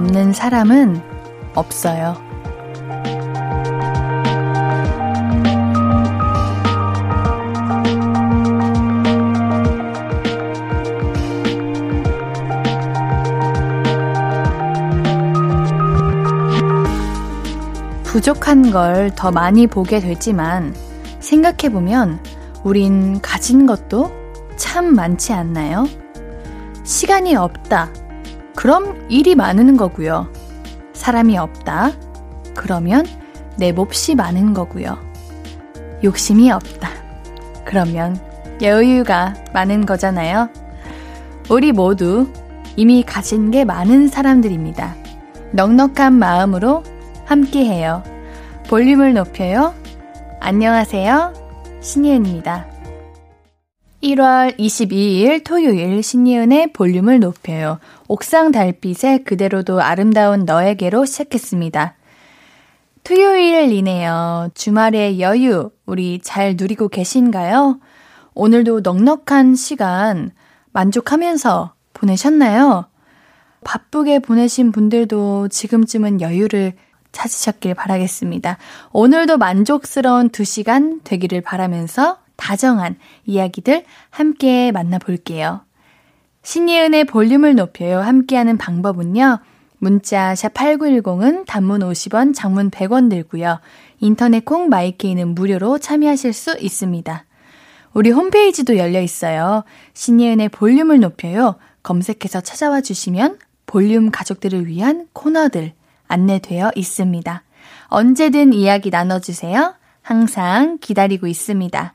없는 사람은 없어요. 부족한 걸 더 많이 보게 되지만 생각해보면 우린 가진 것도 참 많지 않나요? 시간이 없다. 그럼 일이 많은 거고요. 사람이 없다. 그러면 내 몹시 많은 거고요. 욕심이 없다. 그러면 여유가 많은 거잖아요. 우리 모두 이미 가진 게 많은 사람들입니다. 넉넉한 마음으로 함께해요. 볼륨을 높여요. 안녕하세요. 신예은입니다. 1월 22일 토요일 신예은의 볼륨을 높여요. 옥상 달빛에 그대로도 아름다운 너에게로 시작했습니다. 토요일이네요. 주말의 여유, 우리 잘 누리고 계신가요? 오늘도 넉넉한 시간 만족하면서 보내셨나요? 바쁘게 보내신 분들도 지금쯤은 여유를 찾으셨길 바라겠습니다. 오늘도 만족스러운 두 시간 되기를 바라면서 다정한 이야기들 함께 만나볼게요. 신예은의 볼륨을 높여요. 함께하는 방법은요. 문자 샵 8910은 단문 50원, 장문 100원 들고요. 인터넷 콩 마이케이는 무료로 참여하실 수 있습니다. 우리 홈페이지도 열려 있어요. 신예은의 볼륨을 높여요. 검색해서 찾아와 주시면 볼륨 가족들을 위한 코너들 안내되어 있습니다. 언제든 이야기 나눠주세요. 항상 기다리고 있습니다.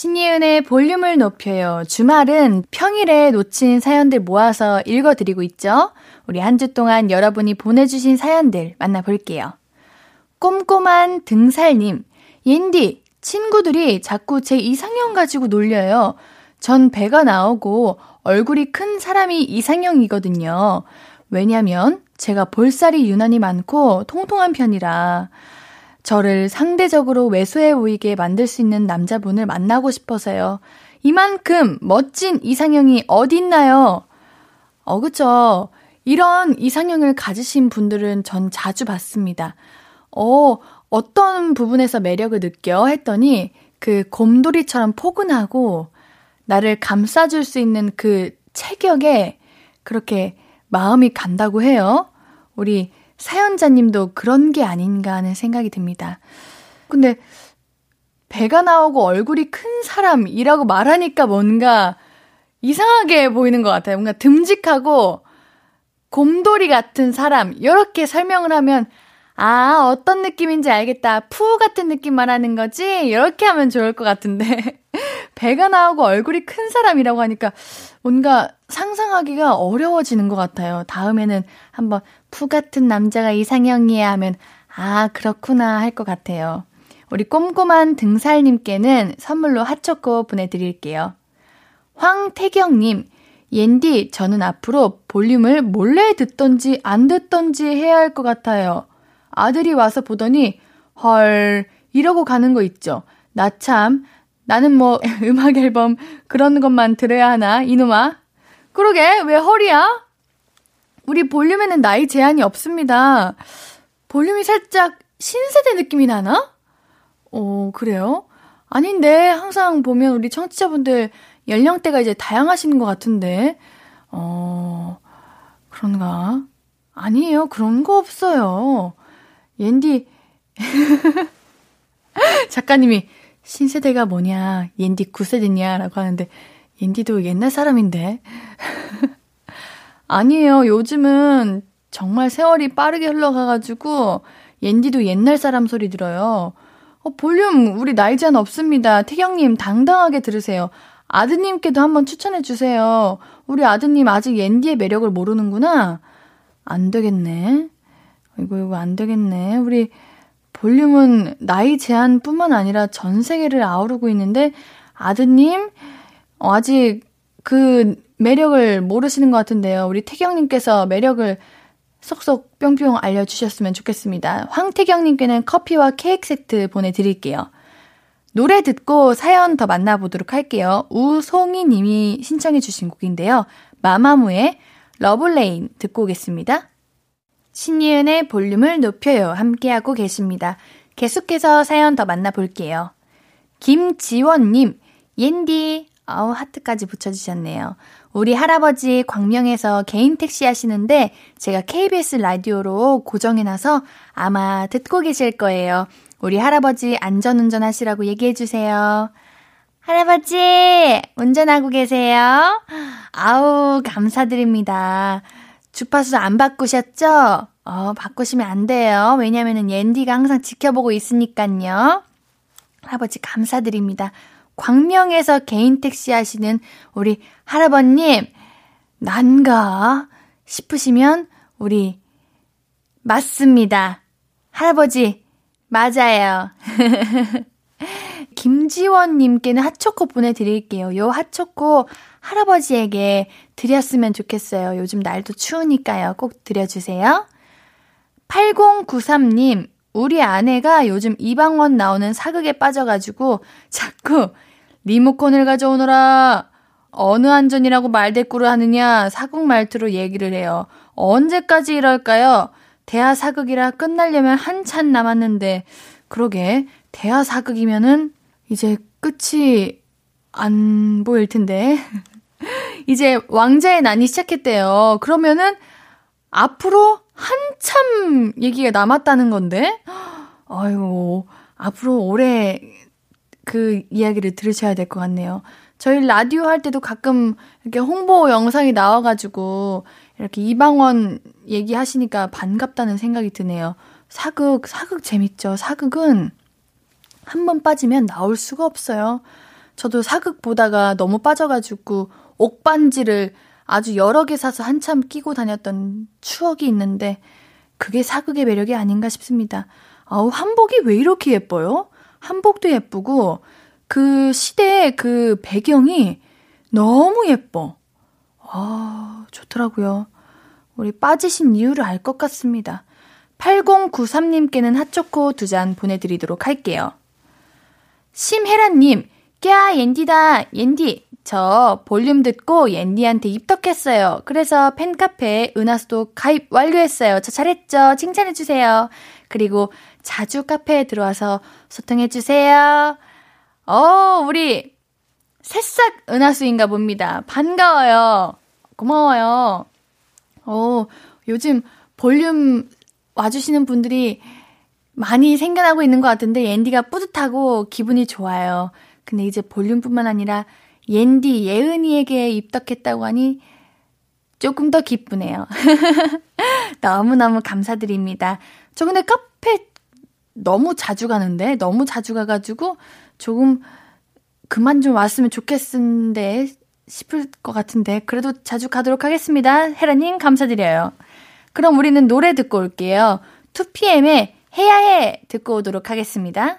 신예은의 볼륨을 높여요. 주말은 평일에 놓친 사연들 모아서 읽어드리고 있죠. 우리 한 주 동안 여러분이 보내주신 사연들 만나볼게요. 꼼꼼한 등살님, 옌디, 친구들이 자꾸 제 이상형 가지고 놀려요. 전 배가 나오고 얼굴이 큰 사람이 이상형이거든요. 왜냐면 제가 볼살이 유난히 많고 통통한 편이라 저를 상대적으로 왜소해 보이게 만들 수 있는 남자분을 만나고 싶어서요. 이만큼 멋진 이상형이 어딨나요? 어, 그쵸. 이런 이상형을 가지신 분들은 전 자주 봤습니다. 어, 어떤 부분에서 매력을 느껴? 했더니 그 곰돌이처럼 포근하고 나를 감싸줄 수 있는 그 체격에 그렇게 마음이 간다고 해요. 우리 사연자님도 그런 게 아닌가 하는 생각이 듭니다. 근데 배가 나오고 얼굴이 큰 사람이라고 말하니까 뭔가 이상하게 보이는 것 같아요. 뭔가 듬직하고 곰돌이 같은 사람, 이렇게 설명을 하면, 아, 어떤 느낌인지 알겠다. 푸 같은 느낌 말하는 거지? 이렇게 하면 좋을 것 같은데. 배가 나오고 얼굴이 큰 사람이라고 하니까 뭔가 상상하기가 어려워지는 것 같아요. 다음에는 한번 푸 같은 남자가 이상형이야 하면 아, 그렇구나 할 것 같아요. 우리 꼼꼼한 등살님께는 선물로 핫초코 보내드릴게요. 황태경님, 옌디, 저는 앞으로 볼륨을 몰래 듣던지 안 듣던지 해야 할 것 같아요. 아들이 와서 보더니, 헐, 이러고 가는 거 있죠. 나 참, 나는 뭐 음악 앨범 그런 것만 들어야 하나, 이놈아. 그러게, 왜 헐이야? 우리 볼륨에는 나이 제한이 없습니다. 볼륨이 살짝 신세대 느낌이 나나? 어, 그래요? 아닌데, 항상 보면 우리 청취자분들 연령대가 이제 다양하신 것 같은데, 어, 그런가? 아니에요. 그런 거 없어요. 옌디, 작가님이 신세대가 뭐냐, 옌디 9세대냐, 라고 하는데, 옌디도 옛날 사람인데. 아니에요. 요즘은 정말 세월이 빠르게 흘러가가지고, 옌디도 옛날 사람 소리 들어요. 어, 볼륨, 우리 나이 제한 없습니다. 태경님, 당당하게 들으세요. 아드님께도 한번 추천해 주세요. 우리 아드님 아직 옌디의 매력을 모르는구나? 안 되겠네. 이거, 이거 안 되겠네. 우리 볼륨은 나이 제한뿐만 아니라 전 세계를 아우르고 있는데, 아드님, 어, 아직 그 매력을 모르시는 것 같은데요. 우리 태경님께서 매력을 쏙쏙 뿅뿅 알려주셨으면 좋겠습니다. 황태경님께는 커피와 케이크 세트 보내드릴게요. 노래 듣고 사연 더 만나보도록 할게요. 우송이 님이 신청해주신 곡인데요. 마마무의 Love Lane 듣고 오겠습니다. 신예은의 볼륨을 높여요. 함께하고 계십니다. 계속해서 사연 더 만나볼게요. 김지원님, 옌디, 아우, 하트까지 붙여주셨네요. 우리 할아버지 광명에서 개인 택시 하시는데 제가 KBS 라디오로 고정해놔서 아마 듣고 계실 거예요. 우리 할아버지 안전운전 하시라고 얘기해주세요. 할아버지, 운전하고 계세요? 아우, 감사드립니다. 주파수 안 바꾸셨죠? 어, 바꾸시면 안 돼요. 왜냐면은 옌디가 항상 지켜보고 있으니까요. 할아버지 감사드립니다. 광명에서 개인 택시 하시는 우리 할아버님, 난가 싶으시면 우리 맞습니다. 할아버지, 맞아요. 김지원님께는 핫초코 보내드릴게요. 요 핫초코 할아버지에게 드렸으면 좋겠어요. 요즘 날도 추우니까요. 꼭 드려주세요. 8093님, 우리 아내가 요즘 이방원 나오는 사극에 빠져가지고 자꾸 리모컨을 가져오너라. 어느 안전이라고 말대꾸를 하느냐 사극 말투로 얘기를 해요. 언제까지 이럴까요? 대하 사극이라 끝나려면 한참 남았는데 그러게 대하 사극이면은 이제 끝이 안 보일 텐데. 이제 왕자의 난이 시작했대요. 그러면은 앞으로 한참 얘기가 남았다는 건데. 아유, 앞으로 오래 그 이야기를 들으셔야 될 것 같네요. 저희 라디오 할 때도 가끔 이렇게 홍보 영상이 나와가지고 이렇게 이방원 얘기하시니까 반갑다는 생각이 드네요. 사극, 사극 재밌죠. 사극은 한 번 빠지면 나올 수가 없어요. 저도 사극 보다가 너무 빠져가지고 옥반지를 아주 여러 개 사서 한참 끼고 다녔던 추억이 있는데 그게 사극의 매력이 아닌가 싶습니다. 아우, 한복이 왜 이렇게 예뻐요? 한복도 예쁘고 그 시대의 그 배경이 너무 예뻐. 아, 좋더라고요. 우리 빠지신 이유를 알 것 같습니다. 8093님께는 핫초코 두 잔 보내드리도록 할게요. 심혜란님, 꺄, 옌디다, 옌디. 저 볼륨 듣고 옌디한테 입덕했어요. 그래서 팬카페 은하수도 가입 완료했어요. 저 잘했죠? 칭찬해주세요. 그리고 자주 카페에 들어와서 소통해주세요. 어, 우리 새싹 은하수인가 봅니다. 반가워요. 고마워요. 어, 요즘 볼륨 와주시는 분들이 많이 생겨나고 있는 것 같은데 옌디가 뿌듯하고 기분이 좋아요. 근데 이제 볼륨뿐만 아니라 옌디, 예은이에게 입덕했다고 하니 조금 더 기쁘네요. 너무너무 감사드립니다. 저 근데 카페 너무 자주 가는데, 너무 자주 가가지고 조금 그만 좀 왔으면 좋겠는데 싶을 것 같은데, 그래도 자주 가도록 하겠습니다. 헤라님, 감사드려요. 그럼 우리는 노래 듣고 올게요. 2PM의 해야 해! 듣고 오도록 하겠습니다.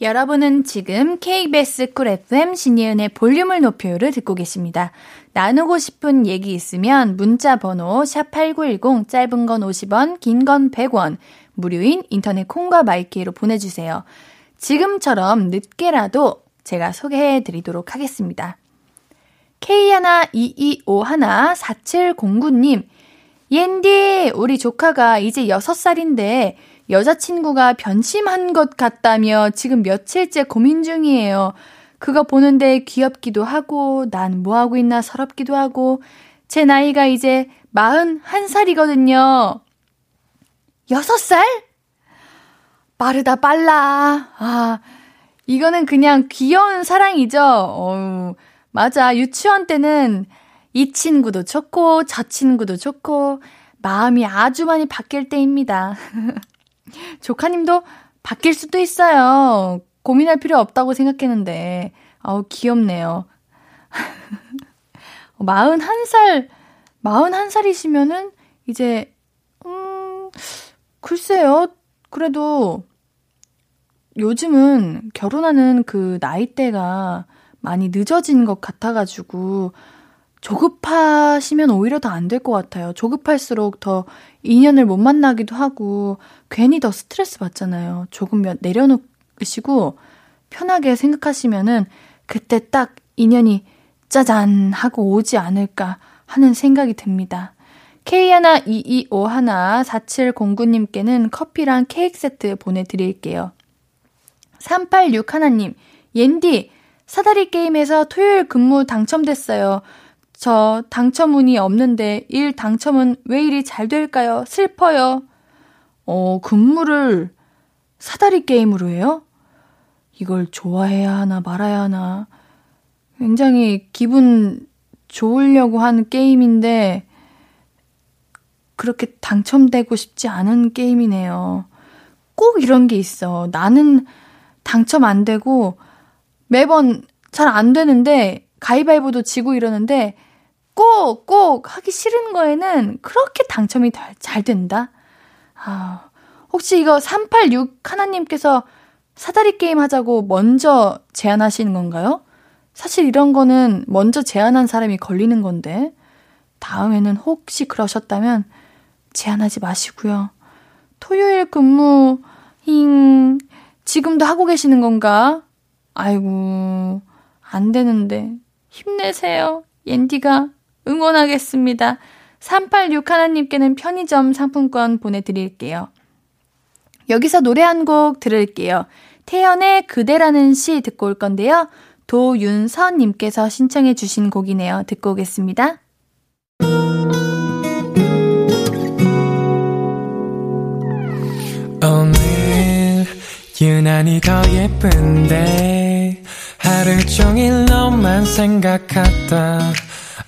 여러분은 지금 KBS 쿨 FM 신예은의 볼륨을 높여요를 듣고 계십니다. 나누고 싶은 얘기 있으면 문자 번호 샵8910 짧은 건 50원, 긴 건 100원, 무료인 인터넷 콩과 마이K로 보내주세요. 지금처럼 늦게라도 제가 소개해 드리도록 하겠습니다. K122514709님, 옌디, 우리 조카가 이제 6살인데 여자친구가 변심한 것 같다며 지금 며칠째 고민 중이에요. 그거 보는데 귀엽기도 하고, 난 뭐하고 있나 서럽기도 하고, 제 나이가 이제 41살이거든요. 6살? 빠르다, 빨라. 아, 이거는 그냥 귀여운 사랑이죠. 어우, 맞아. 유치원 때는 이 친구도 좋고, 저 친구도 좋고, 마음이 아주 많이 바뀔 때입니다. 조카님도 바뀔 수도 있어요. 고민할 필요 없다고 생각했는데, 아우, 귀엽네요. 41살, 41살이시면은, 이제, 음, 글쎄요. 그래도 요즘은 결혼하는 그 나이대가 많이 늦어진 것 같아가지고 조급하시면 오히려 더 안 될 것 같아요. 조급할수록 더 인연을 못 만나기도 하고 괜히 더 스트레스 받잖아요. 조금 내려놓으시고 편하게 생각하시면은 그때 딱 인연이 짜잔 하고 오지 않을까 하는 생각이 듭니다. K122514709님께는 커피랑 케이크 세트 보내드릴게요. 386 하나님, 옌디, 사다리 게임에서 토요일 근무 당첨됐어요. 저 당첨운이 없는데 일 당첨은 왜 이리 잘 될까요? 슬퍼요. 어, 근무를 사다리 게임으로 해요? 이걸 좋아해야 하나 말아야 하나. 굉장히 기분 좋으려고 하는 게임인데, 그렇게 당첨되고 싶지 않은 게임이네요. 꼭 이런 게 있어. 나는 당첨 안 되고, 매번 잘 안 되는데, 가위바위보도 지고 이러는데, 꼭, 꼭 하기 싫은 거에는 그렇게 당첨이 잘 된다? 아, 혹시 이거 386 하나님께서 사다리 게임 하자고 먼저 제안하시는 건가요? 사실 이런 거는 먼저 제안한 사람이 걸리는 건데, 다음에는 혹시 그러셨다면 제안하지 마시고요. 토요일 근무, 힝, 지금도 하고 계시는 건가? 아이고, 안 되는데. 힘내세요. 옌디가 응원하겠습니다. 386 하나님께는 편의점 상품권 보내드릴게요. 여기서 노래 한 곡 들을게요. 태연의 그대라는 시 듣고 올 건데요. 도윤선님께서 신청해 주신 곡이네요. 듣고 오겠습니다. 오늘 유난히 더 예쁜데 하루 종일 너만 생각하다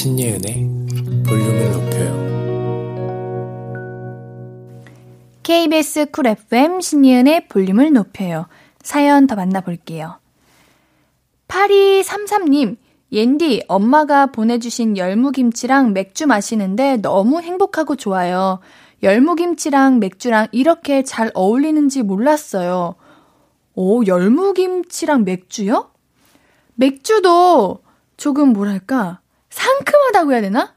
신예은의 볼륨을 높여요. KBS 쿨 FM 신예은의 볼륨을 높여요. 사연 더 만나볼게요. 8233님, 옌디, 엄마가 보내주신 열무김치랑 맥주 마시는데 너무 행복하고 좋아요. 열무김치랑 맥주랑 이렇게 잘 어울리는지 몰랐어요. 오, 열무김치랑 맥주요? 맥주도 조금 뭐랄까, 상큼하다고 해야 되나?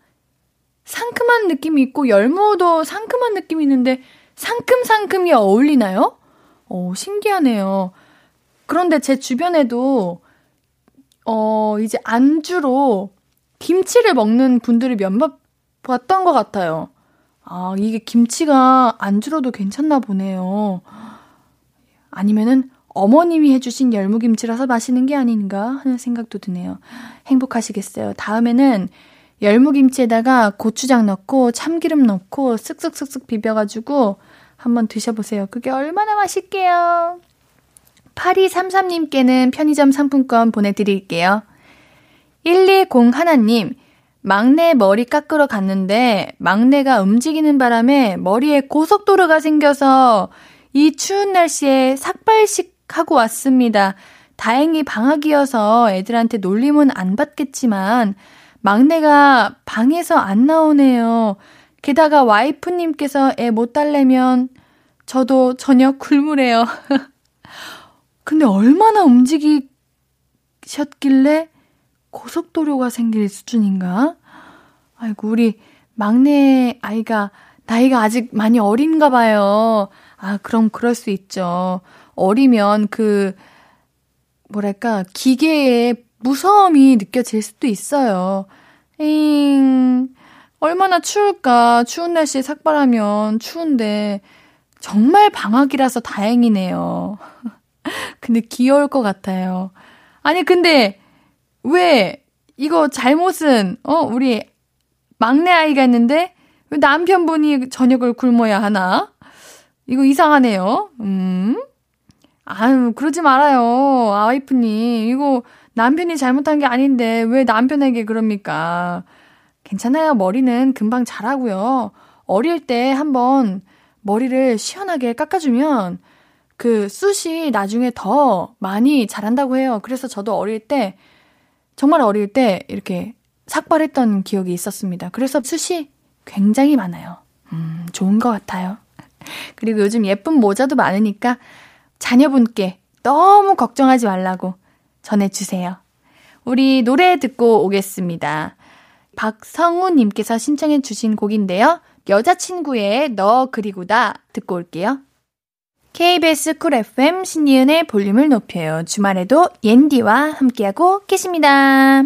상큼한 느낌이 있고, 열무도 상큼한 느낌이 있는데, 상큼상큼이 어울리나요? 오, 신기하네요. 그런데 제 주변에도, 어, 이제 안주로 김치를 먹는 분들이 몇몇 봤던 것 같아요. 아, 이게 김치가 안주로도 괜찮나 보네요. 아니면은 어머님이 해주신 열무김치라서 마시는 게 아닌가 하는 생각도 드네요. 행복하시겠어요. 다음에는 열무김치에다가 고추장 넣고 참기름 넣고 쓱쓱쓱쓱 비벼가지고 한번 드셔보세요. 그게 얼마나 맛있게요. 8233님께는 편의점 상품권 보내드릴게요. 120하나님, 막내 머리 깎으러 갔는데 막내가 움직이는 바람에 머리에 고속도로가 생겨서 이 추운 날씨에 삭발식 하고 왔습니다. 다행히 방학이어서 애들한테 놀림은 안 받겠지만 막내가 방에서 안 나오네요. 게다가 와이프님께서 애 못 달래면 저도 저녁 굶으래요. 근데 얼마나 움직이셨길래 고속도로가 생길 수준인가? 아이고, 우리 막내 아이가 나이가 아직 많이 어린가 봐요. 아, 그럼 그럴 수 있죠. 어리면 그, 뭐랄까, 기계의 무서움이 느껴질 수도 있어요. 잉, 얼마나 추울까. 추운 날씨에 삭발하면 추운데, 정말 방학이라서 다행이네요. 근데 귀여울 것 같아요. 아니, 근데, 왜, 이거 잘못은, 어, 우리 막내 아이가 있는데, 남편분이 저녁을 굶어야 하나? 이거 이상하네요. 음. 아유, 그러지 말아요. 아이프님. 이거 남편이 잘못한 게 아닌데 왜 남편에게 그럽니까? 괜찮아요. 머리는 금방 자라고요. 어릴 때 한번 머리를 시원하게 깎아주면 그 숱이 나중에 더 많이 자란다고 해요. 그래서 저도 어릴 때, 정말 어릴 때 이렇게 삭발했던 기억이 있었습니다. 그래서 숱이 굉장히 많아요. 음, 좋은 것 같아요. 그리고 요즘 예쁜 모자도 많으니까 자녀분께 너무 걱정하지 말라고 전해주세요. 우리 노래 듣고 오겠습니다. 박성우님께서 신청해주신 곡인데요. 여자친구의 너 그리고다 듣고 올게요. KBS 쿨 FM 신이은의 볼륨을 높여요. 주말에도 옌디와 함께하고 계십니다.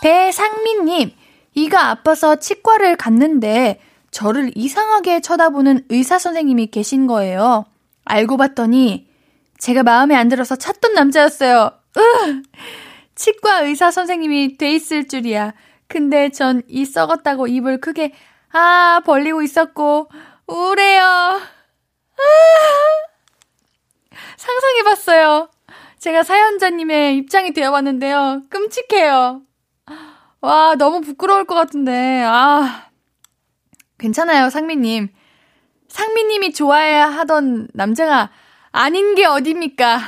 배상민님, 이가 아파서 치과를 갔는데 저를 이상하게 쳐다보는 의사 선생님이 계신 거예요. 알고 봤더니 제가 마음에 안 들어서 찾던 남자였어요. 으! 치과 의사 선생님이 돼 있을 줄이야. 근데 전 이 썩었다고 입을 크게 아 벌리고 있었고 우울해요. 아! 상상해봤어요. 제가 사연자님의 입장이 되어봤는데요. 끔찍해요. 와, 너무 부끄러울 것 같은데. 아, 괜찮아요, 상미님. 상미님이 좋아해야 하던 남자가 아닌 게 어딥니까?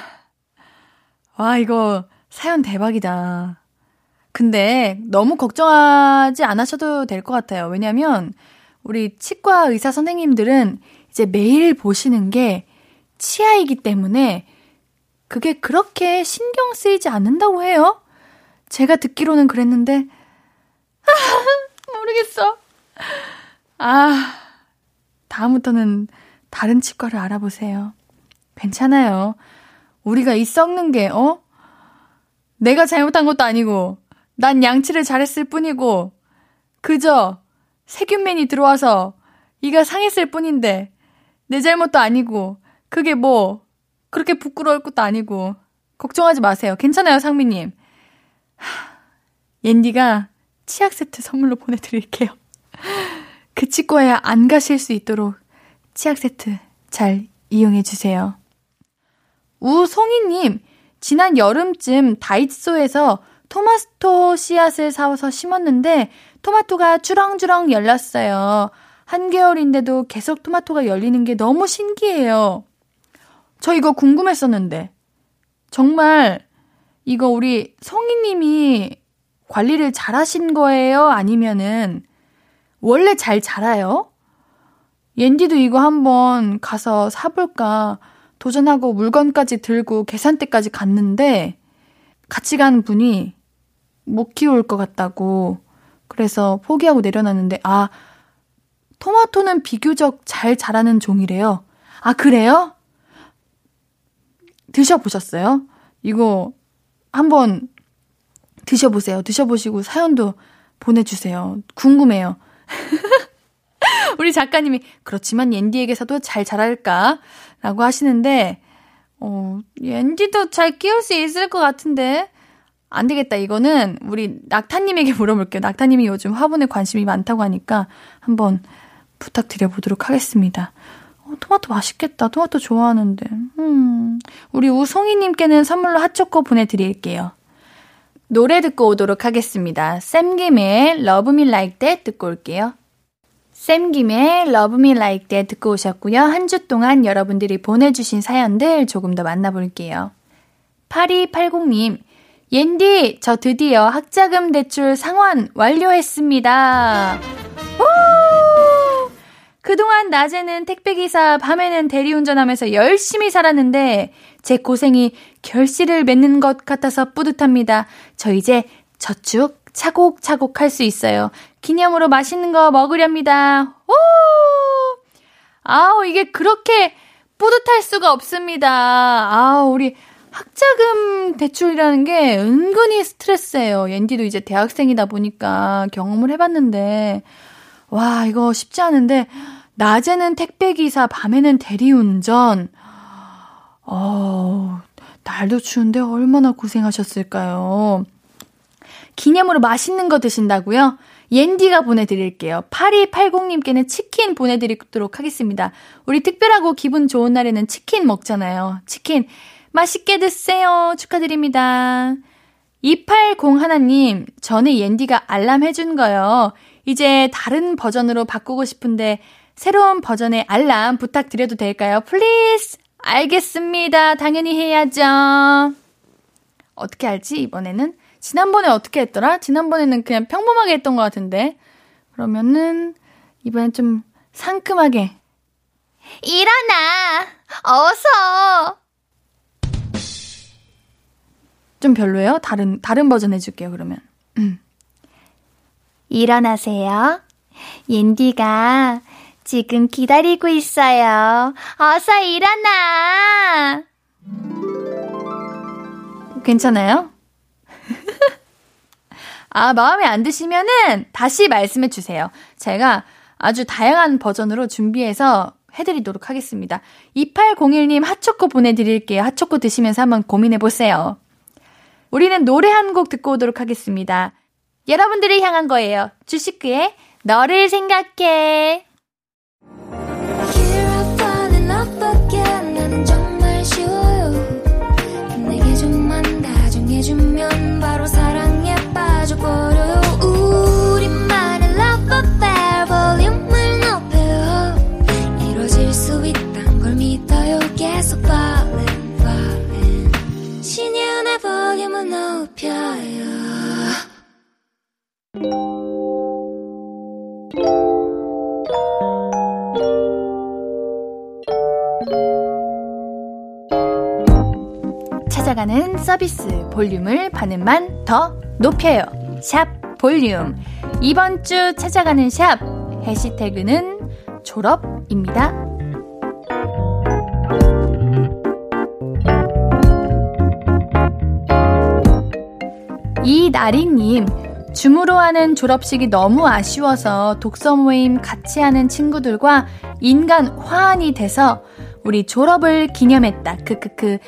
와, 이거 사연 대박이다. 근데 너무 걱정하지 않으셔도 될 것 같아요. 왜냐면 우리 치과 의사 선생님들은 이제 매일 보시는 게 치아이기 때문에 그게 그렇게 신경 쓰이지 않는다고 해요. 제가 듣기로는 그랬는데, 모르겠어. 아, 다음부터는 다른 치과를 알아보세요. 괜찮아요. 우리가 이 썩는 게, 어? 내가 잘못한 것도 아니고, 난 양치를 잘했을 뿐이고, 그저 세균맨이 들어와서 이가 상했을 뿐인데, 내 잘못도 아니고, 그게 뭐, 그렇게 부끄러울 것도 아니고, 걱정하지 마세요. 괜찮아요, 상미님. 옌디가 치약 세트 선물로 보내드릴게요. 그 치과에 안 가실 수 있도록 치약 세트 잘 이용해 주세요. 우송이님, 지난 여름쯤 다이소에서 토마토 씨앗을 사와서 심었는데 토마토가 주렁주렁 열렸어요. 한겨울인데도 계속 토마토가 열리는 게 너무 신기해요. 저 이거 궁금했었는데. 정말 이거 우리 성희님이 관리를 잘 하신 거예요? 아니면은 원래 잘 자라요? 옌디도 이거 한번 가서 사볼까 도전하고 물건까지 들고 계산대까지 갔는데 같이 간 분이 못 키울 것 같다고 그래서 포기하고 내려놨는데 아 토마토는 비교적 잘 자라는 종이래요. 아 그래요? 드셔보셨어요? 이거 한번 드셔보세요. 드셔보시고 사연도 보내주세요. 궁금해요. 우리 작가님이 그렇지만 옌디에게서도 잘 자랄까? 라고 하시는데 어, 옌디도 잘 끼울 수 있을 것 같은데 안 되겠다. 이거는 우리 낙타님에게 물어볼게요. 낙타님이 요즘 화분에 관심이 많다고 하니까 한번 부탁드려보도록 하겠습니다. 어, 토마토 맛있겠다. 토마토 좋아하는데. 음, 우리 우송이님께는 선물로 핫초코 보내드릴게요. 노래 듣고 오도록 하겠습니다. 샘김의 Love Me Like That 듣고 올게요. 샘김의 Love Me Like That 듣고 오셨고요. 한 주 동안 여러분들이 보내주신 사연들 조금 더 만나볼게요. 8280님, 옌디, 저 드디어 학자금 대출 상환 완료했습니다. 오! 그동안 낮에는 택배기사, 밤에는 대리운전하면서 열심히 살았는데, 제 고생이 결실을 맺는 것 같아서 뿌듯합니다. 저 이제 저축 차곡차곡 할 수 있어요. 기념으로 맛있는 거 먹으렵니다. 오! 아우, 이게 그렇게 뿌듯할 수가 없습니다. 아우, 우리 학자금 대출이라는 게 은근히 스트레스예요. 옌디도 이제 대학생이다 보니까 경험을 해봤는데, 와, 이거 쉽지 않은데, 낮에는 택배 기사, 밤에는 대리운전. 어, 날도 추운데 얼마나 고생하셨을까요? 기념으로 맛있는 거 드신다고요? 옌디가 보내드릴게요. 8280님께는 치킨 보내드리도록 하겠습니다. 우리 특별하고 기분 좋은 날에는 치킨 먹잖아요. 치킨 맛있게 드세요. 축하드립니다. 280 하나님, 전에 옌디가 알람 해준 거요. 이제 다른 버전으로 바꾸고 싶은데 새로운 버전의 알람 부탁드려도 될까요? Please! 알겠습니다. 당연히 해야죠. 어떻게 하지, 이번에는? 지난번에 어떻게 했더라? 지난번에는 그냥 평범하게 했던 것 같은데. 그러면은, 이번엔 좀 상큼하게. 일어나! 어서! 좀 별로예요? 다른, 다른 버전 해줄게요, 그러면. 음. 일어나세요. 옌디가 지금 기다리고 있어요. 어서 일어나! 괜찮아요? 아, 마음에 안 드시면은 다시 말씀해 주세요. 제가 아주 다양한 버전으로 준비해서 해드리도록 하겠습니다. 2801님 핫초코 보내드릴게요. 핫초코 드시면서 한번 고민해 보세요. 우리는 노래 한 곡 듣고 오도록 하겠습니다. 여러분들을 향한 거예요. 주식크의 너를 생각해. 서비스 볼륨을 반음만 더 높여요. 샵 볼륨. 이번 주 찾아가는 샵 해시태그는 졸업입니다. 이나리님, 줌으로 하는 졸업식이 너무 아쉬워서 독서 모임 같이 하는 친구들과 인간 화환이 돼서 우리 졸업을 기념했다. 크크크.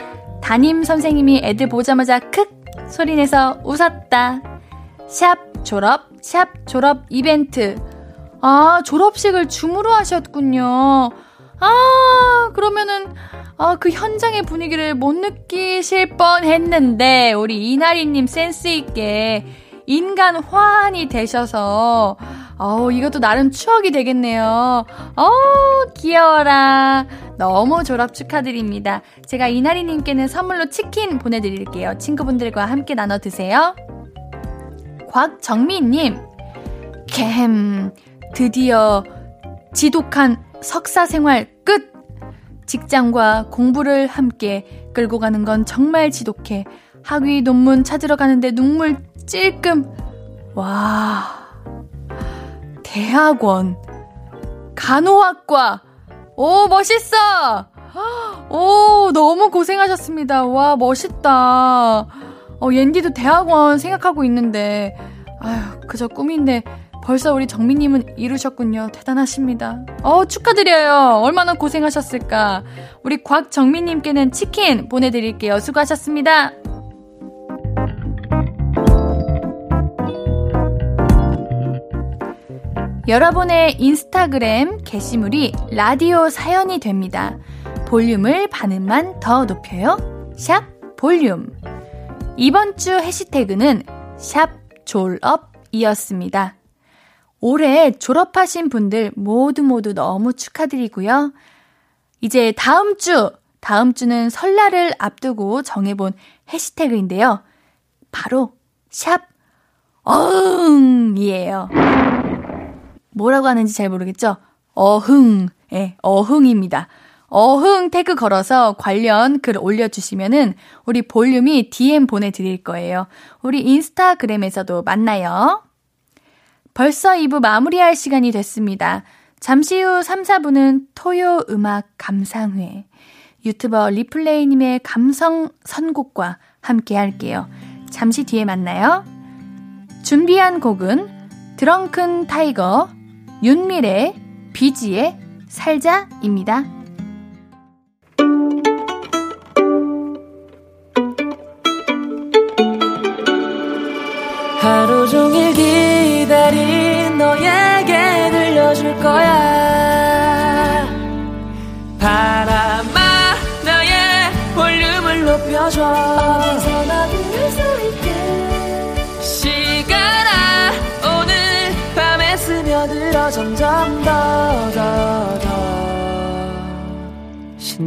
담임 선생님이 애들 보자마자 크 소리내서 웃었다. 샵 졸업, 샵 졸업 이벤트. 아, 졸업식을 줌으로 하셨군요. 아, 그러면은, 아, 그 현장의 분위기를 못 느끼실 뻔 했는데, 우리 이나리님 센스있게 인간 화환이 되셔서, 어우, 이것도 나름 추억이 되겠네요. 어우, 귀여워라. 너무 졸업 축하드립니다. 제가 이나리님께는 선물로 치킨 보내드릴게요. 친구분들과 함께 나눠 드세요. 곽정민님, 캠, 드디어 지독한 석사 생활 끝! 직장과 공부를 함께 끌고 가는 건 정말 지독해. 학위 논문 찾으러 가는데 눈물 찔끔. 와. 대학원, 간호학과, 오, 멋있어! 오, 너무 고생하셨습니다. 와, 멋있다. 어, 옌디도 대학원 생각하고 있는데, 아휴, 그저 꿈인데, 벌써 우리 정민님은 이루셨군요. 대단하십니다. 어, 축하드려요. 얼마나 고생하셨을까. 우리 곽정민님께는 치킨 보내드릴게요. 수고하셨습니다. 여러분의 인스타그램 게시물이 라디오 사연이 됩니다. 볼륨을 반음만 더 높여요. 샵 볼륨. 이번 주 해시태그는 샵 졸업이었습니다. 올해 졸업하신 분들 모두 모두 너무 축하드리고요. 이제 다음 주, 다음 주는 설날을 앞두고 정해본 해시태그인데요. 바로 샵 어흥이에요. 뭐라고 하는지 잘 모르겠죠? 어흥, 예, 어흥입니다. 어흥 태그 걸어서 관련 글 올려주시면은 우리 볼륨이 DM 보내드릴 거예요. 우리 인스타그램에서도 만나요. 벌써 2부 마무리할 시간이 됐습니다. 잠시 후 3, 4부는 토요 음악 감상회. 유튜버 리플레이님의 감성 선곡과 함께 할게요. 잠시 뒤에 만나요. 준비한 곡은 드렁큰 타이거 윤미래, 비지의 살자입니다.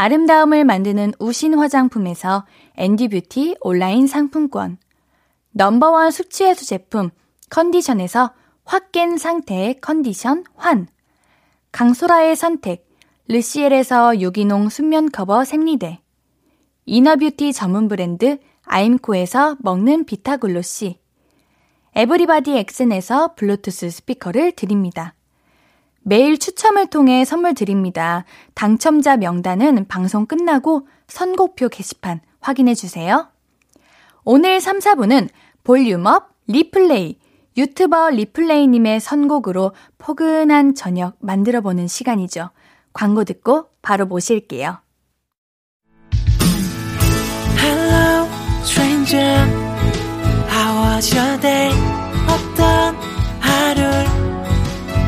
아름다움을 만드는 우신 화장품에서 앤디뷰티 온라인 상품권. 넘버원 숙취해소 제품 컨디션에서 확 깬 상태의 컨디션 환. 강소라의 선택 르시엘에서 유기농 순면 커버 생리대. 이너뷰티 전문 브랜드 아임코에서 먹는 비타글로시. 에브리바디 엑센에서 블루투스 스피커를 드립니다. 매일 추첨을 통해 선물 드립니다. 당첨자 명단은 방송 끝나고 선곡표 게시판 확인해 주세요. 오늘 3, 4분은 볼륨업 리플레이 유튜버 리플레이님의 선곡으로 포근한 저녁 만들어보는 시간이죠. 광고 듣고 바로 모실게요. Hello, stranger. How was your day? 어떤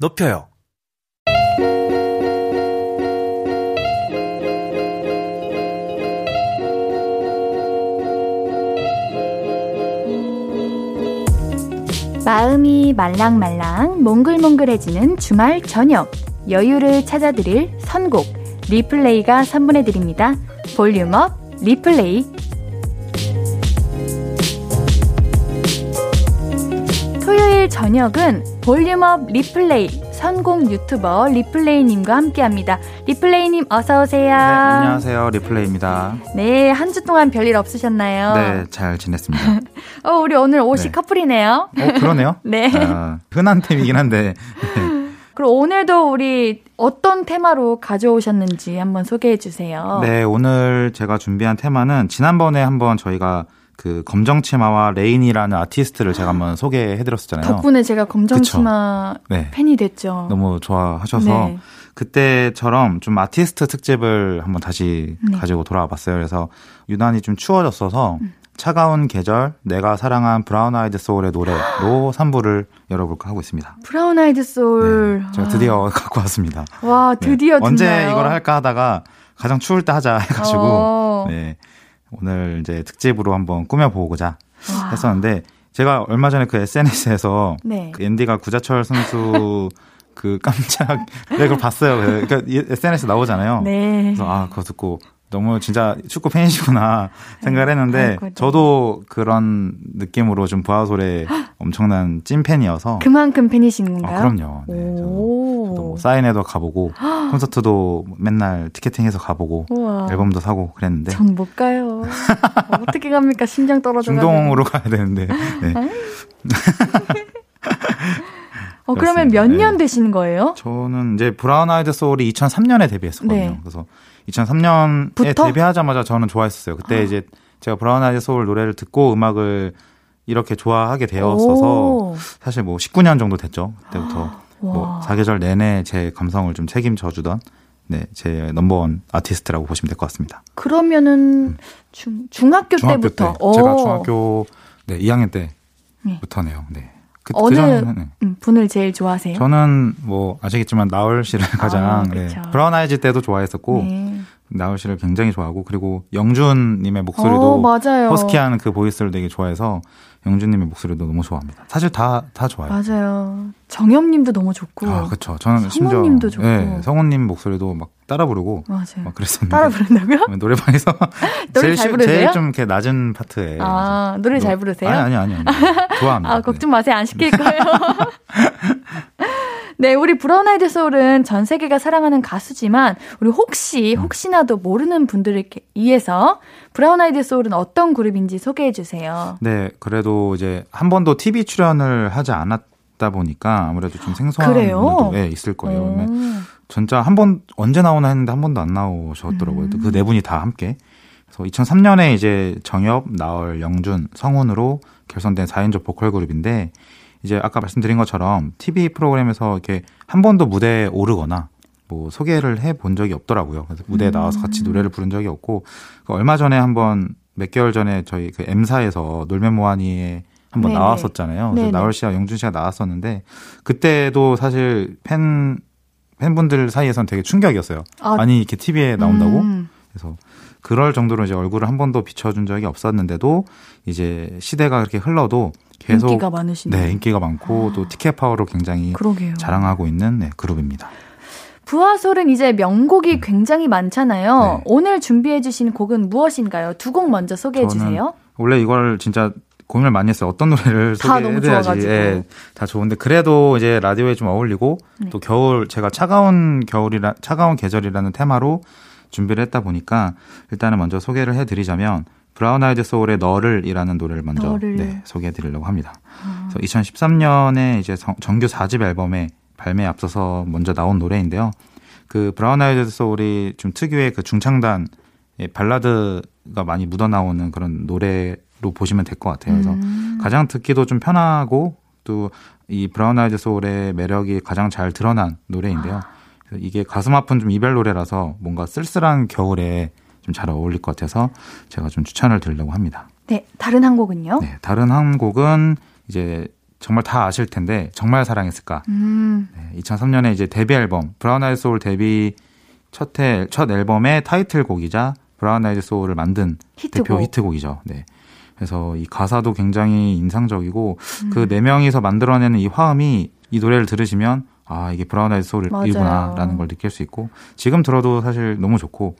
높여요. 마음이 말랑말랑 몽글몽글해지는 주말 저녁 여유를 찾아드릴 선곡 리플레이가 선물해드립니다. 볼륨업 리플레이 저녁은 볼륨업 리플레이 선곡 유튜버 리플레이님과 함께합니다. 리플레이님 어서 오세요. 네, 안녕하세요. 리플레이입니다. 네, 한 주 동안 별일 없으셨나요? 네, 잘 지냈습니다. 어, 우리 오늘 옷이 네. 커플이네요. 어, 그러네요. 네. 아, 흔한 템이긴 한데. 네. 그럼 오늘도 우리 어떤 테마로 가져오셨는지 한번 소개해 주세요. 네, 오늘 제가 준비한 테마는 지난번에 한번 저희가 그 검정 치마와 레인이라는 아티스트를 제가 한번 소개해 드렸었잖아요. 덕분에 제가 검정 치마 네. 팬이 됐죠. 너무 좋아하셔서 네. 그때처럼 좀 아티스트 특집을 한번 다시 네. 가지고 돌아와 봤어요. 그래서 유난히 좀 추워졌어서 음. 차가운 계절, 내가 사랑한 브라운 아이드 소울의 노래로 3부를 열어볼까 하고 있습니다. 브라운 아이드 소울. 네, 제가 드디어 갖고 왔습니다. 와, 네. 드디어 언제? 이걸 할까 하다가 가장 추울 때 하자 해가지고 어. 네 오늘 이제 특집으로 한번 꾸며보고자 와. 했었는데 제가 얼마 전에 그 SNS에서 네. 그 앤디가 구자철 선수 그 깜짝 네, 그걸 봤어요. 그러니까 SNS 나오잖아요. 네. 그래서 아 그거 듣고 너무 진짜 축구 팬이시구나 생각을 했는데 아이고, 네. 저도 그런 느낌으로 좀 부하솔의 엄청난 찐 팬이어서 그만큼 팬이신 건가요? 아, 그럼요. 네, 저도, 뭐 사인회도 가보고 콘서트도 맨날 티켓팅해서 가보고 우와. 앨범도 사고 그랬는데 전 못 가요. 어떻게 갑니까? 심장 떨어져 중동으로 가야 되는데 네. 어, 그러면 그렇습니다. 몇년 네. 되시는 거예요? 저는 이제 브라운 아이드 소울이 2003년에 데뷔했었거든요. 네. 그래서 2003년에 부터? 데뷔하자마자 저는 좋아했었어요. 그때 이제 제가 브라운 아이드 소울 노래를 듣고 음악을 이렇게 좋아하게 되었어서 오. 사실 뭐 19년 정도 됐죠. 그때부터 뭐 와. 사계절 내내 제 감성을 좀 책임져 주던 네, 제 넘버원 아티스트라고 보시면 될 것 같습니다. 그러면 중, 중학교, 음. 중학교 때부터. 때 제가 오. 중학교 네, 2학년 때부터네요. 네. 그, 어느 그전에는, 네. 음, 분을 제일 좋아하세요? 저는 뭐 아시겠지만 나얼 씨를 가장 아, 네. 브라운 아이즈 때도 좋아했었고 네. 나얼 씨를 굉장히 좋아하고 그리고 영준 님의 목소리도 어, 맞아요. 허스키한 그 보이스를 되게 좋아해서 영준님의 목소리도 너무 좋아합니다. 사실 다 다 좋아요. 맞아요. 정엽님도 너무 좋고. 아, 그렇죠. 저는 성우님도 좋고. 네, 성우님 목소리도 막 따라 부르고 맞아요. 막 그랬었는데 따라 부른다고요? 노래방에서 노래 제일, 잘 쉬- 부르세요? 제일 좀 이렇게 낮은 파트에 아, 노래 잘 부르세요? 아니 아니 아니, 아니. 좋아합니다. 아, 걱정 마세요. 안 시킬 거예요. 네, 우리 브라운 아이드 소울은 전 세계가 사랑하는 가수지만 우리 혹시 음. 혹시나도 모르는 분들을 위해서 브라운 아이드 소울은 어떤 그룹인지 소개해 주세요. 네, 그래도 이제 한 번도 TV 출연을 하지 않았다 보니까 아무래도 좀 생소한? 분들도 예, 있을 거예요. 오. 그러면 진짜 한 번 언제 나오나 했는데 한 번도 안 나오셨더라고요. 음. 그네 분이 다 함께. 그래서 2003년에 이제 정엽, 나얼, 영준, 성훈으로 결성된 4인조 보컬 그룹인데 이제 아까 말씀드린 것처럼 TV 프로그램에서 이렇게 한 번도 무대에 오르거나 뭐 소개를 해 본 적이 없더라고요. 그래서 무대에 나와서 같이 노래를 부른 적이 없고 그 얼마 전에 한번 몇 개월 전에 저희 그 M사에서 놀면 뭐하니에 한번 네네. 나왔었잖아요. 그래서. 나얼 씨와 영준 씨가 나왔었는데 그때도 사실 팬 팬분들 사이에선 되게 충격이었어요. 아, 아니 이렇게 TV에 나온다고? 음. 그래서 그럴 정도로 이제 얼굴을 한 번도 비춰준 적이 없었는데도 이제 시대가 그렇게 흘러도 계속 인기가 많으시네요. 네 인기가 많고 또 티켓 파워로 굉장히 그러게요. 자랑하고 있는 네, 그룹입니다. 부하솔은 이제 명곡이 굉장히 많잖아요. 네. 오늘 준비해 주신 곡은 무엇인가요? 두 곡 먼저 소개해 저는 주세요. 원래 이걸 진짜 고민을 많이 했어요. 어떤 노래를 좋아가지고. 예, 다 좋은데 그래도 이제 라디오에 좀 어울리고 네. 또 겨울 제가 차가운 겨울이라 차가운 계절이라는 테마로 준비를 했다 보니까 일단은 먼저 소개를 해드리자면 브라운 아이드 소울의 너를이라는 노래를 먼저 너를. 네, 소개해 드리려고 합니다. 아. 그래서 2013년에 이제 정- 정규 4집 앨범에 발매에 앞서서 먼저 나온 노래인데요. 그 브라운 아이드 소울이 좀 특유의 그 중창단 의 발라드가 많이 묻어 나오는 그런 노래로 보시면 될 것 같아요. 그래서 음. 가장 듣기도 좀 편하고 또 이 브라운 아이드 소울의 매력이 가장 잘 드러난 노래인데요. 그래서 이게 가슴 아픈 좀 이별 노래라서 뭔가 쓸쓸한 겨울에 좀 잘 어울릴 것 같아서 제가 좀 추천을 드리려고 합니다. 네, 다른 한 곡은요? 네, 다른 한 곡은 이제 정말 다 아실 텐데 정말 사랑했을까. 음. 네, 2003년에 이제 데뷔 앨범 브라운 아이드 소울 데뷔 첫, 해, 첫 앨범의 타이틀곡이자 브라운 아이드 소울을 만든 히트곡. 대표 히트곡이죠. 네. 그래서 이 가사도 굉장히 인상적이고 음. 그네 명이서 만들어내는 이 화음이 이 노래를 들으시면 아 이게 브라운 아이드 소울이구나라는. 걸 느낄 수 있고 지금 들어도 사실 너무 좋고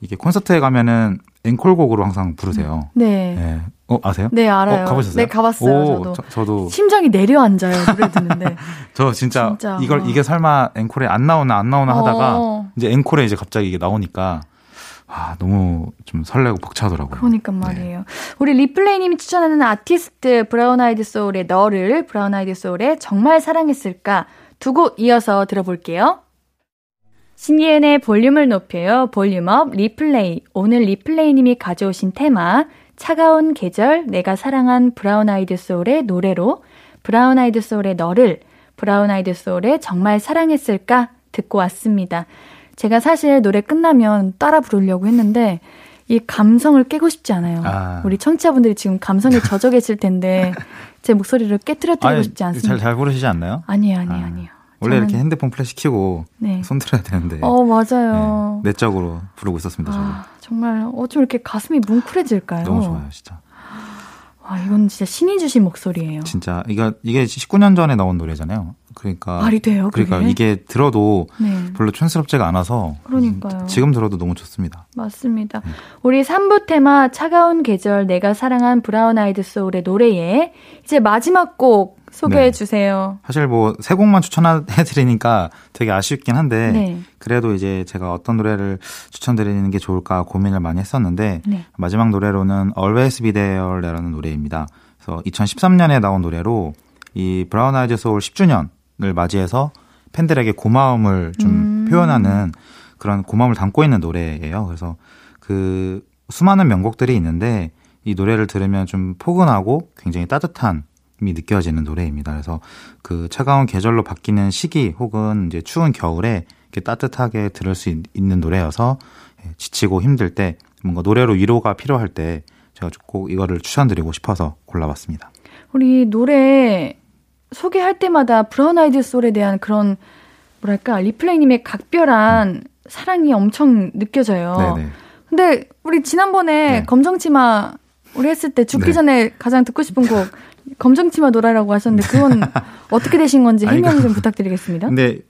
이게 콘서트에 가면은 앵콜곡으로 항상 부르세요. 네. 네. 어 아세요? 네, 알아요. 어, 가보셨어요? 네, 가봤어요, 오, 저도. 저, 저도 심장이 내려앉아요, 노래 듣는데. 저 진짜, 진짜. 이걸 어. 이게 설마 앵콜에 안 나오나 안 나오나 하다가 어. 이제 앵콜에 이제 갑자기 이게 나오니까 아 너무 좀 설레고 벅차더라고요. 그러니까 네. 말이에요. 우리 리플레이님이 추천하는 아티스트 브라운 아이드 소울의 너를 브라운 아이드 소울의 정말 사랑했을까 두 곡 이어서 들어볼게요. 신예은의 볼륨을 높여요. 볼륨업 리플레이. 오늘 리플레이님이 가져오신 테마 차가운 계절 내가 사랑한 브라운 아이드 소울의 노래로 브라운 아이드 소울의 너를 브라운 아이드 소울의 정말 사랑했을까 듣고 왔습니다. 제가 사실 노래 끝나면 따라 부르려고 했는데 이 감성을 깨고 싶지 않아요. 아. 우리 청취자분들이 지금 감성에 젖어 계실 텐데 제 목소리를 깨뜨려드리고 아니, 싶지 않습니다. 잘, 잘 부르시지 않나요? 아니에요, 아니에요, 아. 아니에요. 원래 저는- 이렇게 핸드폰 플래시 켜고 네. 손 들어야 되는데 어, 맞아요. 네, 내적으로 부르고 있었습니다. 아, 정말 어쩜 이렇게 가슴이 뭉클해질까요? 너무 좋아요, 진짜. 와, 이건 진짜 신이 주신 목소리예요. 진짜 이거 이게 19년 전에 나온 노래잖아요. 그러니까 말이 돼요, 그게? 그러니까 이게 들어도 네. 별로 촌스럽지가 않아서 그러니까요. 지금 들어도 너무 좋습니다. 맞습니다. 우리 3부 테마 차가운 계절 내가 사랑한 브라운 아이드 소울의 노래에 이제 마지막 곡 소개해 네. 주세요. 사실 뭐 세 곡만 추천해 드리니까 되게 아쉽긴 한데 네. 그래도 이제 제가 어떤 노래를 추천드리는 게 좋을까 고민을 많이 했었는데 네. 마지막 노래로는 Always Be There라는 노래입니다. 그래서 2013년에 나온 노래로 이 브라운 아이즈 소울 10주년 을 맞이해서 팬들에게 고마움을 좀 음. 표현하는 그런 고마움을 담고 있는 노래예요. 그래서 그 수많은 명곡들이 있는데 이 노래를 들으면 좀 포근하고 굉장히 따뜻함이 느껴지는 노래입니다. 그래서 그 차가운 계절로 바뀌는 시기 혹은 이제 추운 겨울에 이렇게 따뜻하게 들을 수 있- 있는 노래여서 예, 지치고 힘들 때 뭔가 노래로 위로가 필요할 때 제가 꼭 이거를 추천드리고 싶어서 골라봤습니다. 우리 노래 소개할 때마다 브라운 아이드 소울에 대한 그런 뭐랄까 리플레이님의 각별한 사랑이 엄청 느껴져요. 네네. 근데 우리 지난번에 네. 검정치마 우리 했을 때 죽기 네. 전에 가장 듣고 싶은 곡 검정치마 노래라고 하셨는데 그건 어떻게 되신 건지 해명 좀 부탁드리겠습니다. 근데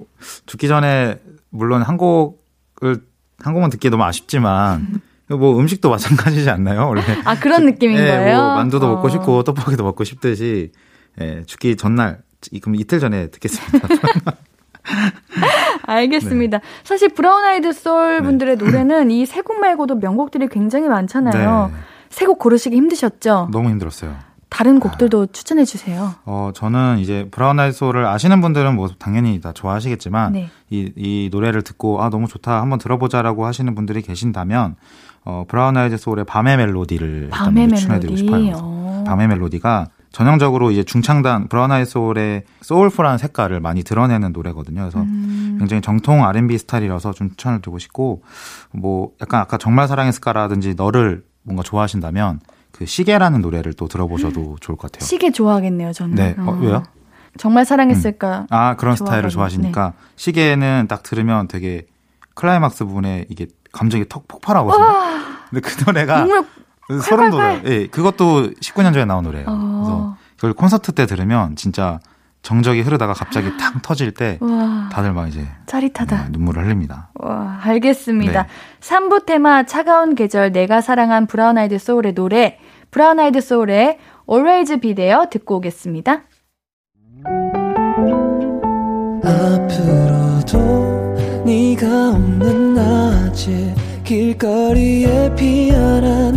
죽기 전에 물론 한 곡을 한 곡만 듣기 너무 아쉽지만 뭐 음식도 마찬가지지 않나요? 원래 아 그런 느낌인 예, 거예요? 뭐 만두도 어. 먹고 싶고 떡볶이도 먹고 싶듯이 예, 죽기 전날 이- 그럼 이틀 전에 듣겠습니다. 알겠습니다. 사실 브라운 아이드 소울 네. 분들의 노래는 이 세 곡 말고도 명곡들이 굉장히 많잖아요. 네. 세곡 고르시기 힘드셨죠? 너무 힘들었어요. 다른 곡들도 추천해 주세요. 어, 저는 이제 브라운 아이드 소울을 아시는 분들은 뭐 당연히 다 좋아하시겠지만 네. 이, 이 노래를 듣고 아 너무 좋다 한번 들어보자라고 하시는 분들이 계신다면 어, 브라운 아이드 소울의 밤의 멜로디를 밤의 먼저 추천해드리고 멜로디. 싶어요. 어. 밤의 멜로디가 전형적으로 이제 중창단 브라운 아이드 소울의 soulful한 색깔을 많이 드러내는 노래거든요. 그래서 음. 굉장히 정통 R&B 스타일이라서 좀 추천을 드리고 싶고 뭐 약간 아까 정말 사랑했을까라든지 너를 뭔가 좋아하신다면 그 시계라는 노래를 또 들어보셔도 좋을 것 같아요. 시계 좋아하겠네요, 저는. 네, 어, 왜요? 정말 사랑했을까? 아 그런. 스타일을 좋아하시니까 시계는 딱 들으면 되게 클라이막스 부분에 이게 감정이 턱 폭발하거든요. 근데 그 노래가 눈물 소름 콸콸콸. 돋아요. 예, 그것도 19년 전에 나온 노래예요. 어. 그래서 그걸 콘서트 때 들으면 진짜 정적이 흐르다가 갑자기 탁 터질 때 와 다들 막 이제 짜릿하다. 네, 눈물을 흘립니다. 와, 알겠습니다. 네. 3부 테마 차가운 계절 내가 사랑한 브라운 아이드 소울의 노래 브라운 아이드 소울의 Always Be There 듣고 오겠습니다. 앞으로도 네가 없는 낮에 길거리에 피어난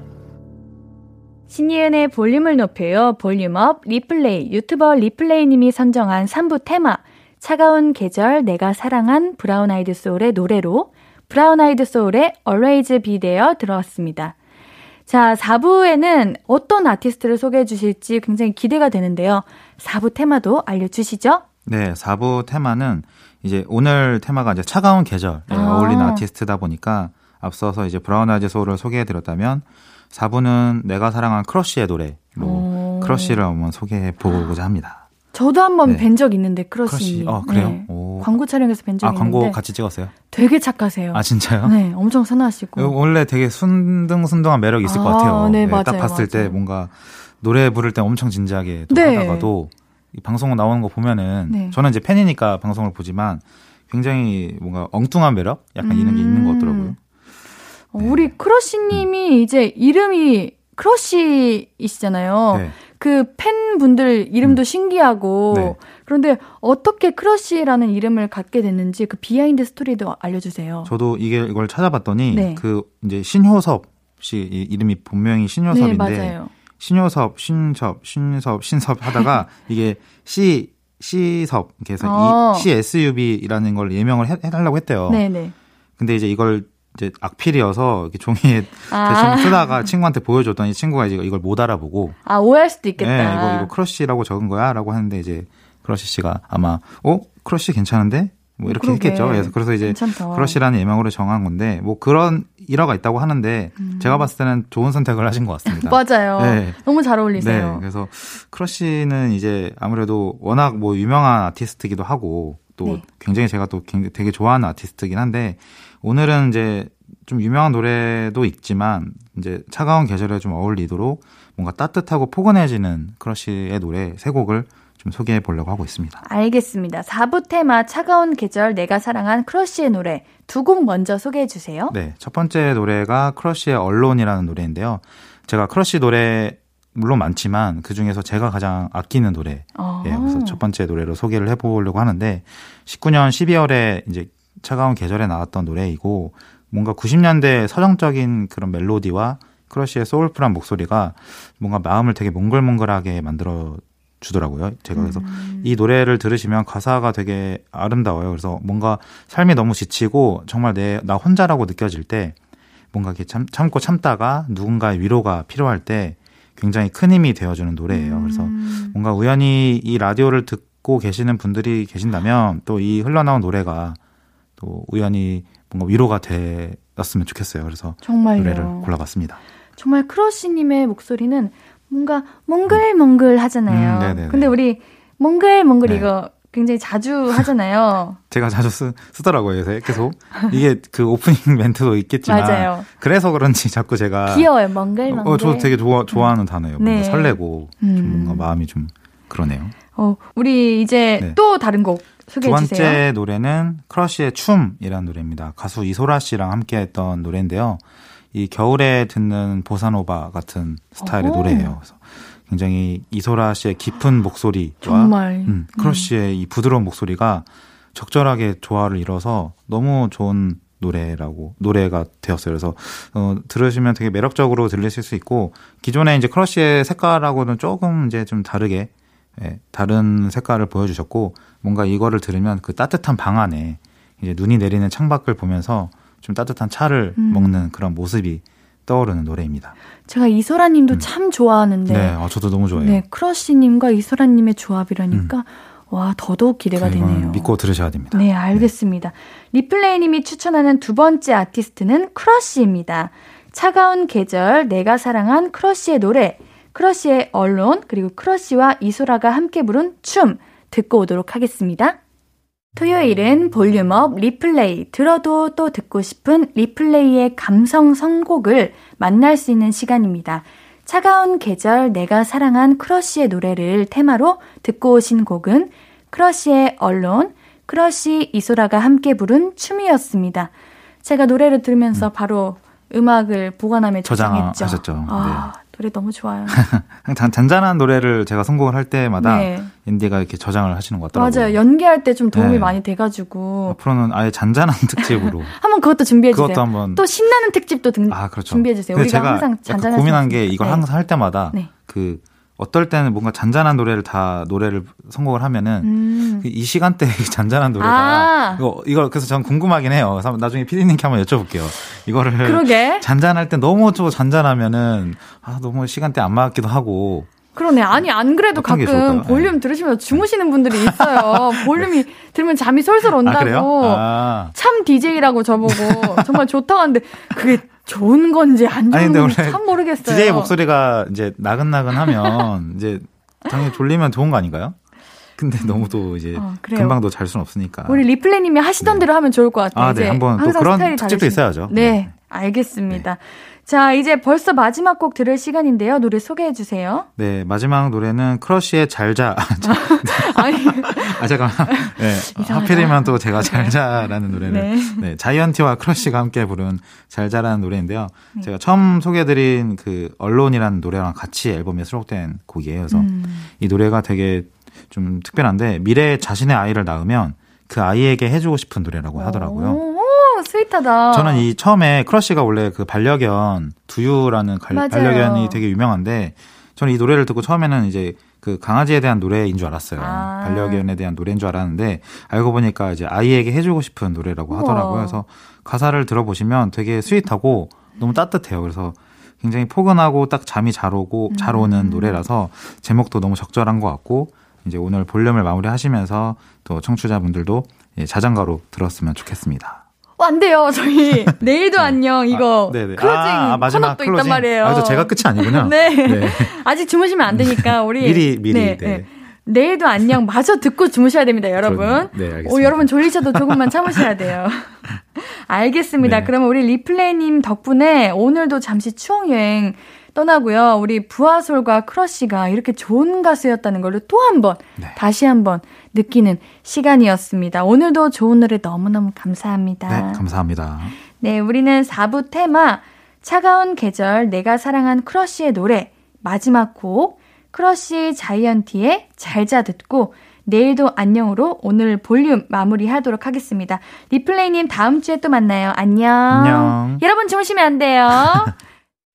신예은의 볼륨을 높여요. 볼륨업 리플레이 유튜버 리플레이님이 선정한 3부 테마 차가운 계절 내가 사랑한 브라운 아이드 소울의 노래로 브라운 아이드 소울의 Always Be There 듣고 왔습니다. 자, 4부에는 어떤 아티스트를 소개해 주실지 굉장히 기대가 되는데요. 4부 테마도 알려주시죠? 네, 4부 테마는 이제 오늘 테마가 이제 차가운 계절에 아. 어울리는 아티스트다 보니까 앞서서 이제 브라운 아이즈 소울을 소개해 드렸다면 4부는 내가 사랑한 크러쉬의 노래로 오. 크러쉬를 한번 소개해 보고자 합니다. 저도 한번 네. 뵌적 있는데 크러쉬. 크러쉬. 어, 그래요? 네. 오. 광고 촬영에서 뵌적 아, 있는데 광고 같이 찍었어요? 되게 착하세요. 아, 진짜요? 네, 엄청 선하시고. 원래 되게 순둥순둥한 매력이 있을 것 아, 같아요. 네, 딱 맞아요, 봤을 때 맞아요. 뭔가 노래 부를 때 엄청 진지하게 또 네. 하다가도 이 방송 나오는 거 보면은 네. 저는 이제 팬이니까 방송을 보지만 굉장히 뭔가 엉뚱한 매력 약간 이런 게 음. 있는 것 같더라고요. 어, 우리 크러쉬님이 이제 이름이 크러쉬이시잖아요. 네. 그 팬분들 이름도 신기하고 네. 그런데 어떻게 크러쉬라는 이름을 갖게 됐는지 그 비하인드 스토리도 알려주세요. 저도 이게 이걸 찾아봤더니 네. 그 이제 신효섭 씨 이- 이름이 본명이 네, 신효섭인데 맞아요. 신효섭, 신섭, 신섭, 신섭 하다가 이게 C C섭 그래서 어. 이 CSUB라는 걸 예명을 해, 해달라고 했대요. 네네. 근데 이제 이걸 이제 악필이어서 이렇게 종이에 아. 대충 쓰다가 친구한테 보여줬더니 친구가 이제 이걸 못 알아보고 아 오해할 수도 있겠다. 네, 이거 이거 크러쉬라고 적은 거야라고 하는데 이제 크러쉬 씨가 아마 어 크러쉬 괜찮은데 뭐 이렇게 그러게. 했겠죠. 그래서 그래서 이제 괜찮다. 크러쉬라는 예명으로 정한 건데 뭐 그런 일화가 있다고 하는데 제가 봤을 때는 좋은 선택을 하신 것 같습니다. 음. 맞아요. 네. 너무 잘 네, 어울리세요. 그래서 크러쉬는 이제 아무래도 워낙 뭐 유명한 아티스트기도 하고 또 네. 굉장히 제가 또 되게 좋아하는 아티스트긴 한데 오늘은 이제 좀 유명한 노래도 있지만 이제 차가운 계절에 좀 어울리도록 뭔가 따뜻하고 포근해지는 크러쉬의 노래 세 곡을 좀 소개해 보려고 하고 있습니다. 알겠습니다. 4부 테마 차가운 계절 내가 사랑한 크러쉬의 노래 두 곡 먼저 소개해 주세요. 네, 첫 번째 노래가 크러쉬의 Alone이라는 노래인데요. 제가 크러쉬 노래 물론 많지만 그 중에서 제가 가장 아끼는 노래 어. 예, 그래서 첫 번째 노래로 소개를 해보려고 하는데 19년 12월에 이제 차가운 계절에 나왔던 노래이고 뭔가 90년대 서정적인 그런 멜로디와 크러쉬의 soulful한 목소리가 뭔가 마음을 되게 몽글몽글하게 만들어 주더라고요. 제가 그래서 음. 이 노래를 들으시면 가사가 되게 아름다워요. 그래서 뭔가 삶이 너무 지치고 정말 내 나 혼자라고 느껴질 때 뭔가 이렇게 참, 참고 참다가 누군가의 위로가 필요할 때 굉장히 큰 힘이 되어주는 노래예요. 음. 그래서 뭔가 우연히 이 라디오를 듣고 계시는 분들이 계신다면 또 이 흘러나온 노래가 또 우연히 뭔가 위로가 되었으면 좋겠어요. 그래서 정말요. 노래를 골라봤습니다. 정말 크러쉬님의 목소리는 뭔가 몽글몽글 하잖아요. 음, 근데 우리 몽글몽글 네. 이거 굉장히 자주 하잖아요. 제가 자주 쓰, 쓰더라고요, 계속. 이게 그 오프닝 멘트도 있겠지만. 맞아요. 그래서 그런지 자꾸 제가. 귀여워요, 몽글몽글. 어, 저 되게 좋아, 좋아하는 음. 단어예요. 네. 설레고, 음. 좀 뭔가 마음이 좀 그러네요. 어, 우리 이제 네. 또 다른 곡 주세요. 두 번째 노래는 크러쉬의 춤이라는 노래입니다. 가수 이소라 씨랑 함께 했던 노래인데요. 이 겨울에 듣는 보사노바 같은 스타일의 오. 노래예요. 그래서 굉장히 이소라 씨의 깊은 목소리와 정말. 음, 크러쉬의 음. 이 부드러운 목소리가 적절하게 조화를 이뤄서 너무 좋은 노래라고 노래가 되었어요. 그래서 어, 들으시면 되게 매력적으로 들리실 수 있고 기존에 이제 크러쉬의 색깔하고는 조금 이제 좀 다르게 예, 다른 색깔을 보여주셨고 뭔가 이거를 들으면 그 따뜻한 방 안에 이제 눈이 내리는 창밖을 보면서 좀 따뜻한 차를 음. 먹는 그런 모습이 떠오르는 노래입니다. 제가 이소라님도 음. 참 좋아하는데. 네, 어, 저도 너무 좋아해요. 네, 크러쉬님과 이소라님의 조합이라니까. 음. 와, 더더욱 기대가 되네요. 믿고 들으셔야 됩니다. 네, 알겠습니다. 네. 리플레이님이 추천하는 두 번째 아티스트는 크러쉬입니다. 차가운 계절, 내가 사랑한 크러쉬의 노래, 크러쉬의 Alone, 그리고 크러쉬와 이소라가 함께 부른 춤 듣고 오도록 하겠습니다. 토요일은 볼륨업 리플레이, 들어도 또 듣고 싶은 리플레이의 감성 선곡을 만날 수 있는 시간입니다. 차가운 계절 내가 사랑한 크러쉬의 노래를 테마로 듣고 오신 곡은 크러쉬의 Alone, 크러쉬 이소라가 함께 부른 춤이었습니다. 제가 노래를 들으면서 음. 바로 음악을 보관함에 저장했죠. 저장하셨죠. 아, 네. 노래 너무 좋아요. 잔, 잔잔한 노래를 제가 선곡을 할 때마다 네. 은디가 이렇게 저장을 하시는 것 같더라고요. 맞아요. 연기할 때 좀 도움이 네. 많이 돼가지고. 앞으로는 아예 잔잔한 특집으로. 한번 그것도 준비해 주세요. 그것도 한번. 또 신나는 특집도 등, 아, 그렇죠. 준비해 주세요. 우리가 제가 항상 잔잔한 고민한 게 이걸 네. 항상 할 때마다 네. 그 어떨 때는 뭔가 잔잔한 노래를 다 노래를 선곡을 하면은 음. 이 시간대에 잔잔한 노래가 아. 이거 이걸 그래서 전 궁금하긴 해요. 그래서 나중에 피디님께 한번 여쭤볼게요. 이거를 그러게. 잔잔할 때 너무 좀 잔잔하면은 아 너무 시간대 안 맞기도 하고 그러네. 아니, 안 그래도 가끔 볼륨 네. 들으시면서 주무시는 분들이 있어요. 볼륨이 들으면 잠이 솔솔 온다고. 아, 아. 참 DJ라고 저보고 정말 좋다고 하는데 그게 좋은 건지 안 좋은 건지 참 모르겠어요. DJ 목소리가 이제 나긋나긋하면 이제 당연히 졸리면 좋은 거 아닌가요? 근데 너무 또 이제 어, 금방 또잘 수는 없으니까. 우리 리플레님이 하시던 네. 대로 하면 좋을 것 같아요. 아, 네. 한번 또 그런 특집도 다르신... 있어야죠. 네. 네. 알겠습니다. 네. 자, 이제 벌써 마지막 곡 들을 시간인데요. 노래 소개해 주세요. 네, 마지막 노래는 크러쉬의 잘자. 아니. 아, 잠깐만. 네. 하필이면 또 제가 잘자라는 노래를. 네. 네. 자이언티와 크러쉬가 함께 부른 잘자라는 노래인데요. 네. 제가 처음 소개해드린 그 Alone이라는 노래랑 같이 앨범에 수록된 곡이에요. 그래서 음. 이 노래가 되게 좀 특별한데 미래에 자신의 아이를 낳으면 그 아이에게 해주고 싶은 노래라고 하더라고요. 오. sweet하다. 저는 이 처음에 크러쉬가 원래 그 반려견 두유라는 갈, 반려견이 되게 유명한데 저는 이 노래를 듣고 처음에는 이제 그 강아지에 대한 노래인 줄 알았어요. 아. 반려견에 대한 노래인 줄 알았는데 알고 보니까 이제 아이에게 해주고 싶은 노래라고 하더라고요. 그래서 가사를 들어보시면 되게 sweet하고 너무 따뜻해요. 그래서 굉장히 포근하고 딱 잠이 잘 오고 잘 오는 음. 노래라서 제목도 너무 적절한 것 같고 이제 오늘 볼륨을 마무리하시면서 또 청취자분들도 예, 자장가로 들었으면 좋겠습니다. 어, 안 돼요. 저희 내일도 네. 안녕 이거 아, closing 아, 마지막 closing. 있단 말이에요. 아, 제가 끝이 아니군요. 네. 네. 아직 주무시면 안 되니까 우리 미리 미리 네, 네. 네. 내일도 안녕 마저 듣고 주무셔야 됩니다, 여러분. 네, 알겠습니다. 오, 여러분 졸리셔도 조금만 참으셔야 돼요. 알겠습니다. 네. 그러면 우리 리플레이님 덕분에 오늘도 잠시 추억 여행 떠나고요. 우리 부하솔과 크러쉬가 이렇게 좋은 가수였다는 걸로 또 한 번, 네. 다시 한 번 느끼는 시간이었습니다. 오늘도 좋은 노래 너무너무 감사합니다. 네, 감사합니다. 네, 우리는 4부 테마, 차가운 계절, 내가 사랑한 크러쉬의 노래, 마지막 곡, 크러쉬 자이언티의 잘자 듣고, 내일도 안녕으로 오늘 볼륨 마무리하도록 하겠습니다. 리플레이님 다음 주에 또 만나요. 안녕. 안녕. 여러분 주무시면 안 돼요.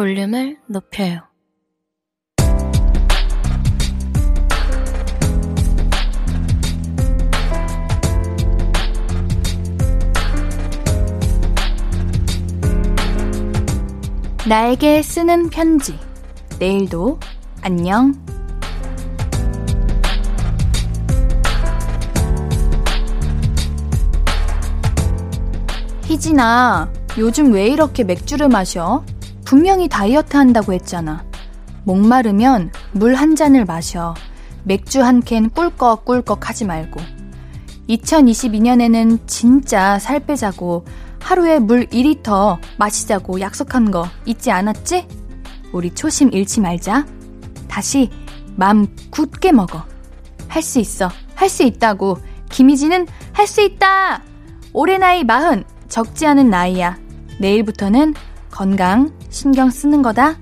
볼륨을 높여요 나에게 쓰는 편지. 내일도 안녕. 희진아, 요즘 왜 이렇게 맥주를 마셔? 분명히 다이어트 한다고 했잖아. 목마르면 물 한 잔을 마셔. 맥주 한 캔 꿀꺽꿀꺽 하지 말고. 2022년에는 진짜 살 빼자고 하루에 물 2리터 마시자고 약속한 거 잊지 않았지? 우리 초심 잃지 말자. 다시 맘 굳게 먹어. 할 수 있어. 할 수 있다고. 김희진은 할 수 있다! 올해 나이 마흔. 적지 않은 나이야. 내일부터는 건강 신경 쓰는 거다.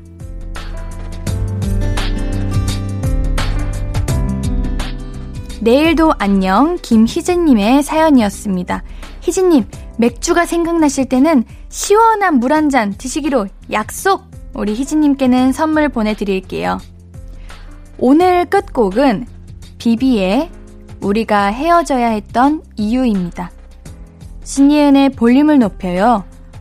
내일도 안녕 김희진님의 사연이었습니다. 희진님 맥주가 생각나실 때는 시원한 물 한 잔 드시기로 약속! 우리 희진님께는 선물 보내드릴게요. 오늘 끝곡은 비비의 우리가 헤어져야 했던 이유입니다. 신예은의 볼륨을 높여요.